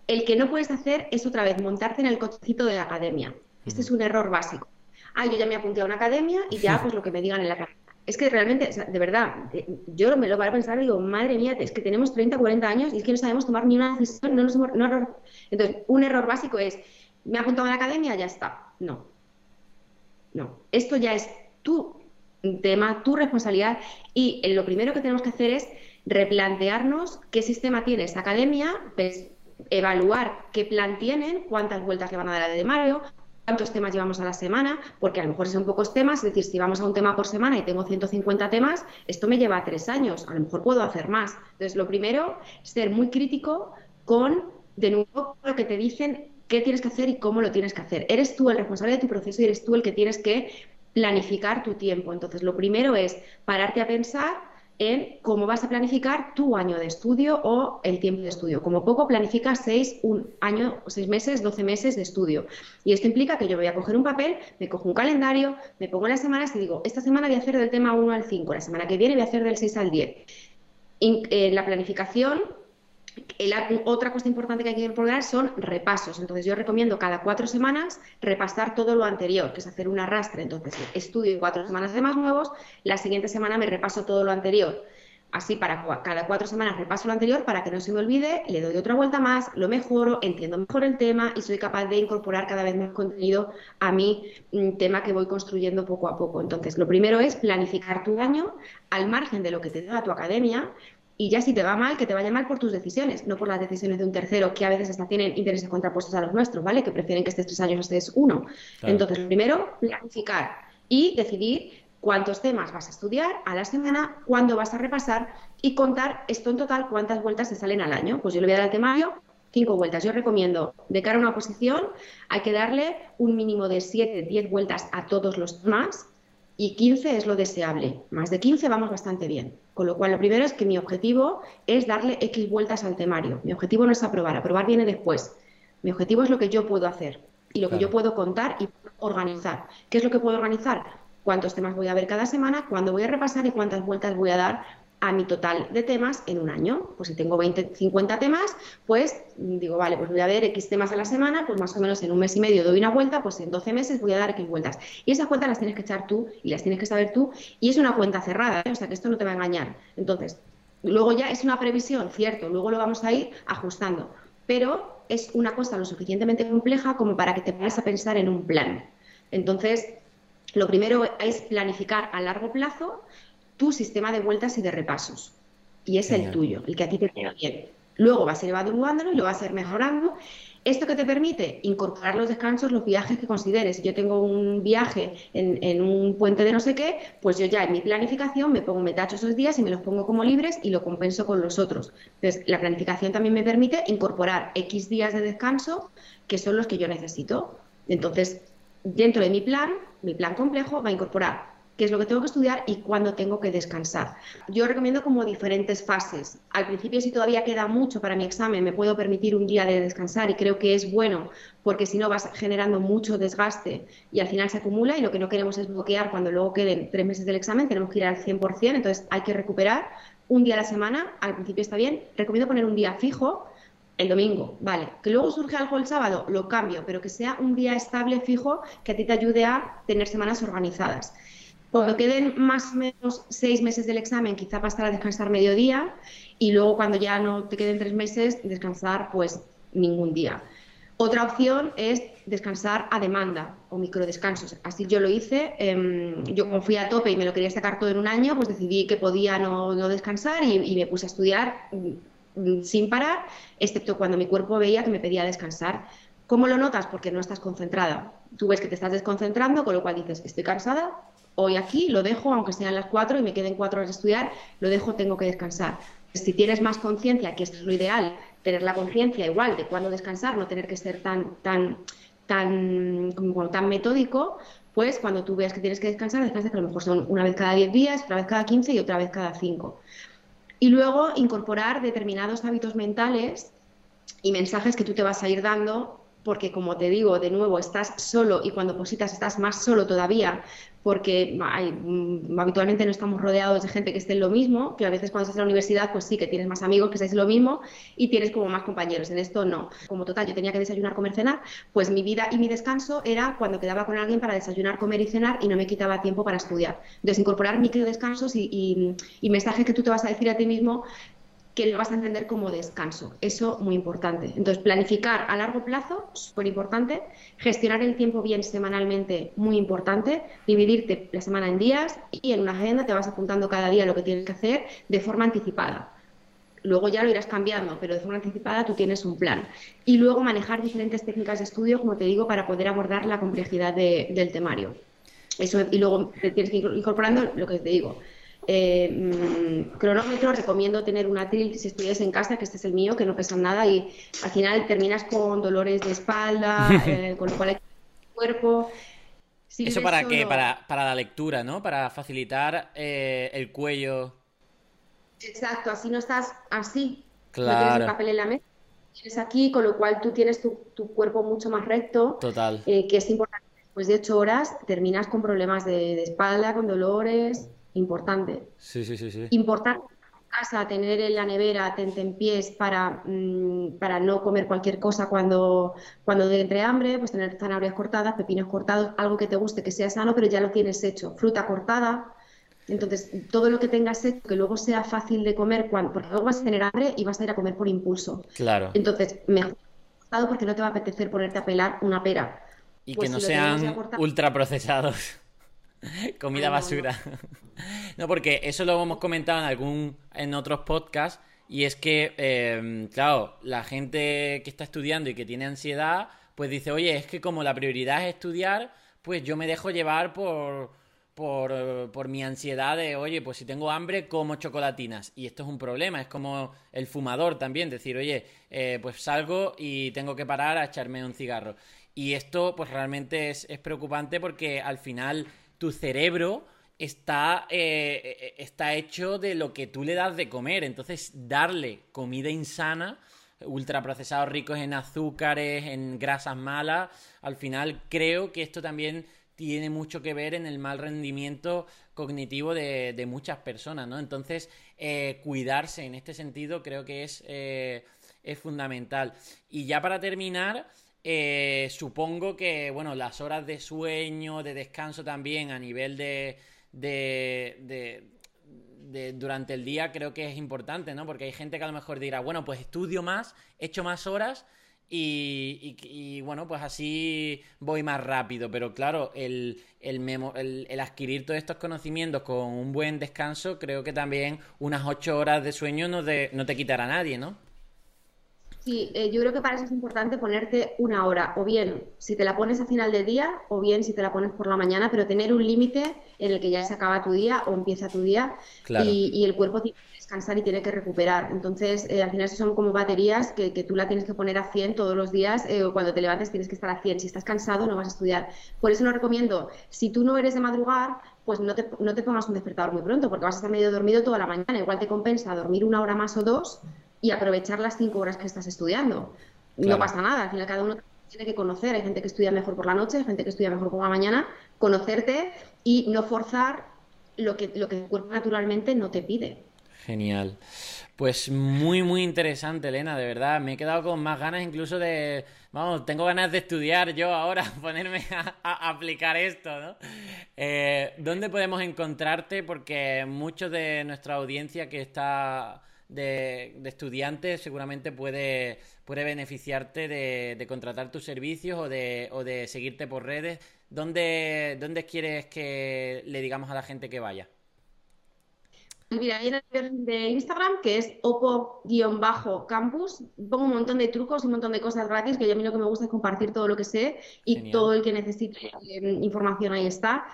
El que no puedes hacer es otra vez montarte en el cochecito de la academia. Este es un error básico. Ah, yo ya me apunté a una academia y ya pues lo que me digan en la cabeza. Es que realmente, de verdad, eh, yo me lo voy a pensar y digo, madre mía, es que tenemos 30, 40 años y es que no sabemos tomar ni una decisión, no nos no, Entonces, un error básico es, me he apuntado a la academia, ya está. No. No. Esto ya es tu tema, tu responsabilidad y lo primero que tenemos que hacer es replantearnos qué sistema tiene esa academia, pues, evaluar qué plan tienen, cuántas vueltas le van a dar a de Mario, cuántos temas llevamos a la semana, porque a lo mejor son pocos temas, es decir, si vamos a un tema por semana y tengo 150 temas, esto me lleva tres años, a lo mejor puedo hacer más. Entonces, lo primero ser muy crítico con, de nuevo, lo que te dicen, qué tienes que hacer y cómo lo tienes que hacer. Eres tú el responsable de tu proceso y eres tú el que tienes que planificar tu tiempo. Entonces, lo primero es pararte a pensar en cómo vas a planificar tu año de estudio o el tiempo de estudio. Como poco planificas seis, un año, seis meses, doce meses de estudio. Y esto implica que yo voy a coger un papel, me cojo un calendario, me pongo las semanas y digo, esta semana voy a hacer del tema 1 al 5, la semana que viene voy a hacer del 6 al 10. En la planificación otra cosa importante que hay que incorporar son repasos. Entonces, yo recomiendo cada cuatro semanas repasar todo lo anterior, que es hacer un arrastre. Entonces, estudio cuatro semanas de más nuevos, la siguiente semana me repaso todo lo anterior. Así, para cada cuatro semanas repaso lo anterior para que no se me olvide, le doy otra vuelta más, lo mejoro, entiendo mejor el tema y soy capaz de incorporar cada vez más contenido a mi mm, tema que voy construyendo poco a poco. Entonces, lo primero es planificar tu año al margen de lo que te da tu academia, y ya si te va mal, que te vaya mal por tus decisiones, no por las decisiones de un tercero, que a veces hasta tienen intereses contrapuestos a los nuestros, ¿vale? Que prefieren que estés tres años o estés uno. Entonces, primero, planificar y decidir cuántos temas vas a estudiar a la semana, cuándo vas a repasar y contar esto en total cuántas vueltas te salen al año. Pues yo le voy a dar al temario cinco vueltas. Yo recomiendo, de cara a una oposición, hay que darle un mínimo de siete, diez vueltas a todos los temas y 15 es lo deseable. Más de 15 vamos bastante bien. Con lo cual, lo primero es que mi objetivo es darle X vueltas al temario. Mi objetivo no es aprobar, aprobar viene después. Mi objetivo es lo que yo puedo hacer y lo que yo puedo contar y organizar. ¿Qué es lo que puedo organizar? ¿Cuántos temas voy a ver cada semana? ¿Cuándo voy a repasar y cuántas vueltas voy a dar a mi total de temas en un año. Pues si tengo 20, 50 temas, pues digo, vale, pues voy a ver X temas a la semana, pues más o menos en un mes y medio doy una vuelta, pues en 12 meses voy a dar X vueltas. Y esas cuentas las tienes que echar tú y las tienes que saber tú y es una cuenta cerrada, ¿eh? o sea que esto no te va a engañar. Entonces, Luego ya es una previsión, cierto, luego lo vamos a ir ajustando, pero es una cosa lo suficientemente compleja como para que te vayas a pensar en un plan. Entonces, lo primero es planificar a largo plazo tu sistema de vueltas y de repasos. Y es el tuyo, el que a ti te queda bien. Luego vas a ir evaluándolo y lo vas a ir mejorando ¿Esto que te permite? Incorporar los descansos, los viajes que consideres. Si yo tengo un viaje en, un puente de no sé qué, pues yo ya en mi planificación me pongo, me tacho esos días y me los pongo como libres y lo compenso con los otros. Entonces, la planificación también me permite incorporar X días de descanso que son los que yo necesito. Entonces, dentro de mi plan, mi plan complejo va a incorporar qué es lo que tengo que estudiar y cuándo tengo que descansar. Yo recomiendo como diferentes fases. Al principio, si todavía queda mucho para mi examen, me puedo permitir un día de descansar y creo que es bueno porque si no vas generando mucho desgaste y al final se acumula y lo que no queremos es bloquear cuando luego queden tres meses del examen, tenemos que ir al 100%, entonces hay que recuperar un día a la semana, al principio está bien, recomiendo poner un día fijo, el domingo, vale. Que luego surge algo el sábado, lo cambio, pero que sea un día estable, fijo, que a ti te ayude a tener semanas organizadas. Cuando queden más o menos seis meses del examen, quizá pasar a descansar mediodía y luego cuando ya no te queden tres meses, descansar pues ningún día. Otra opción es descansar a demanda o microdescansos. Así yo lo hice. Em, yo como fui a tope y me lo quería sacar todo en un año, pues decidí que podía no, descansar y, me puse a estudiar mm, sin parar, excepto cuando mi cuerpo veía que me pedía descansar. ¿Cómo lo notas? Porque no estás concentrada. Tú ves que te estás desconcentrando, con lo cual dices, estoy cansada, hoy aquí, lo dejo, aunque sean las cuatro y me queden cuatro horas de estudiar, lo dejo, tengo que descansar. Si tienes más conciencia, que esto es lo ideal, tener la conciencia igual de cuándo descansar, no tener que ser tan, tan, tan, como, tan metódico, pues cuando tú veas que tienes que descansar, descansas que a lo mejor son una vez cada 10 días, otra vez cada 15 y otra vez cada 5. Y luego incorporar determinados hábitos mentales y mensajes que tú te vas a ir dando porque como te digo, de nuevo, estás solo y cuando positas estás más solo todavía, porque mm, habitualmente no estamos rodeados de gente que esté en lo mismo, que a veces cuando estás en la universidad, pues sí que tienes más amigos que estáis lo mismo y tienes como más compañeros. En esto no. Como total, yo tenía que desayunar, comer, cenar, pues mi vida y mi descanso era cuando quedaba con alguien para desayunar, comer y cenar y no me quitaba tiempo para estudiar. Entonces, incorporar micro descansos y mensajes que tú te vas a decir a ti mismo que lo vas a entender como descanso. Eso muy importante. Entonces, planificar a largo plazo, súper importante. Gestionar el tiempo bien semanalmente, muy importante. Dividirte la semana en días y en una agenda te vas apuntando cada día lo que tienes que hacer de forma anticipada. Luego ya lo irás cambiando, pero de forma anticipada tú tienes un plan. Y luego manejar diferentes técnicas de estudio, como te digo, para poder abordar la complejidad del temario. Eso, y luego tienes que ir incorporando lo que te digo, eh, mm, cronómetro, recomiendo tener una atril si estudias en casa, que este es el mío, que no pesa nada y al final terminas con dolores de espalda, eh, con lo cual hay cuerpo. ¿Eso para qué? Para, la lectura, ¿no? Para facilitar eh, el cuello. Exacto, así no estás así. Claro. No tienes el papel en la mesa. Tienes aquí, con lo cual tú tienes tu, cuerpo mucho más recto. Total. que es importante. Después de ocho horas terminas con problemas de espalda, con dolores importante. Sí, sí, sí, sí. Importante casa, tener en la nevera pies para, mm, para no comer cualquier cosa cuando, cuando entre hambre, pues tener zanahorias cortadas, pepinos cortados, algo que te guste, que sea sano, pero ya lo tienes hecho. Fruta cortada. Entonces, todo lo que tengas hecho, que luego sea fácil de comer, cuando, porque luego vas a tener hambre y vas a ir a comer por impulso. Claro. Entonces, mejor porque no te va a apetecer ponerte a pelar una pera. Y que pues no sean ultraprocesados. Comida basura. no, porque eso lo hemos comentado en algún en otros podcasts y es que, em, claro, la gente que está estudiando y que tiene ansiedad, pues dice, oye, es que como la prioridad es estudiar, pues yo me dejo llevar por, por, por, mi ansiedad de, oye, pues si tengo hambre, como chocolatinas. Y esto es un problema, es como el fumador también, decir, oye, eh, pues salgo y tengo que parar a echarme un cigarro. Y esto, pues realmente es, es preocupante porque al final tu cerebro está, eh, eh, está hecho de lo que tú le das de comer. Entonces, darle comida insana, ultraprocesados ricos en azúcares, en grasas malas, al final creo que esto también tiene mucho que ver en el mal rendimiento cognitivo de, muchas personas, ¿no? Entonces, eh, cuidarse en este sentido creo que es, es fundamental. Y ya para terminar, eh, supongo que, bueno, las horas de sueño, de descanso también a nivel de, de, durante el día creo que es importante, ¿no? Porque hay gente que a lo mejor dirá, bueno, pues estudio más, echo más horas y, bueno, pues así voy más rápido. Pero claro, el, el, el, adquirir todos estos conocimientos con un buen descanso, creo que también unas ocho horas de sueño no, no te quitará nadie, ¿no? Sí, eh, yo creo que para eso es importante ponerte una hora, o bien si te la pones a final del día, o bien si te la pones por la mañana, pero tener un límite en el que ya se acaba tu día o empieza tu día y, el cuerpo tiene que descansar y tiene que recuperar. Entonces, eh, al final son como baterías que, tú la tienes que poner a 100 todos los días, eh, o cuando te levantes tienes que estar a 100. Si estás cansado no vas a estudiar. Por eso no recomiendo, si tú no eres de madrugar, pues no te, no te pongas un despertador muy pronto, porque vas a estar medio dormido toda la mañana. Igual te compensa dormir una hora más o dos y aprovechar las cinco horas que estás estudiando. No pasa nada, al final cada uno tiene que conocer. Hay gente que estudia mejor por la noche, hay gente que estudia mejor por la mañana. Conocerte y no forzar lo que, lo que el cuerpo naturalmente no te pide. Genial. Pues muy, muy interesante, Elena, de verdad. Me he quedado con más ganas incluso de... Vamos, tengo ganas de estudiar yo ahora, ponerme a, aplicar esto, ¿no? Eh, ¿Dónde podemos encontrarte? Porque muchos de nuestra audiencia que está de, estudiantes seguramente puede, puede beneficiarte de, contratar tus servicios o de, o de seguirte por redes. ¿Dónde, ¿Dónde quieres que le digamos a la gente que vaya? Mira, hay en de Instagram que es opo-campus. Pongo un montón de trucos, un montón de cosas gratis, que a mí lo que me gusta es compartir todo lo que sé y todo el que necesite eh, información ahí está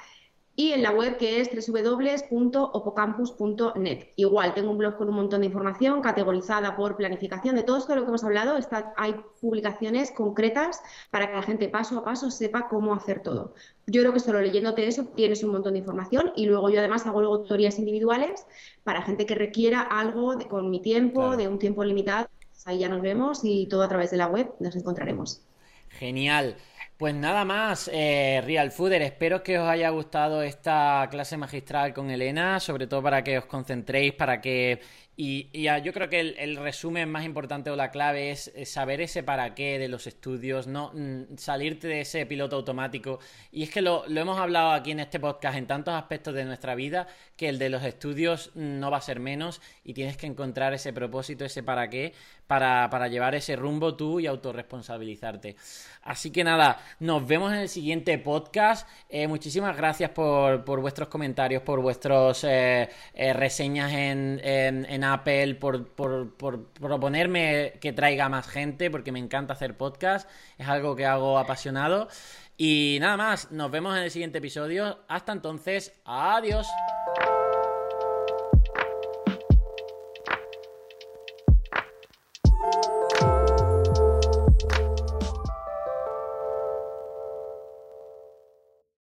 y en la web que es www.opocampus.net. Igual, tengo un blog con un montón de información categorizada por planificación. De todo esto de lo que hemos hablado, está, hay publicaciones concretas para que la gente paso a paso sepa cómo hacer todo. Yo creo que solo leyéndote eso tienes un montón de información y luego yo además hago luego tutorías individuales para gente que requiera algo con mi tiempo, de un tiempo limitado. Ahí ya nos vemos y todo a través de la web nos encontraremos. Genial. Pues nada más, eh, Real Fooder, espero que os haya gustado esta clase magistral con Elena, sobre todo para que os concentréis, para que y, yo creo que el, resumen más importante o la clave es, saber ese para qué de los estudios, no mm, salirte de ese piloto automático. Y es que lo, hemos hablado aquí en este podcast en tantos aspectos de nuestra vida que el de los estudios no va a ser menos y tienes que encontrar ese propósito, ese para qué, para, para llevar ese rumbo tú y autorresponsabilizarte. Así que nada, nos vemos en el siguiente podcast. Eh, muchísimas gracias por, por, vuestros comentarios, por vuestras eh, eh, reseñas en, en Apple por, proponerme que traiga más gente, porque me encanta hacer podcast, es algo que hago apasionado. Y nada más, nos vemos en el siguiente episodio. Hasta entonces, adiós.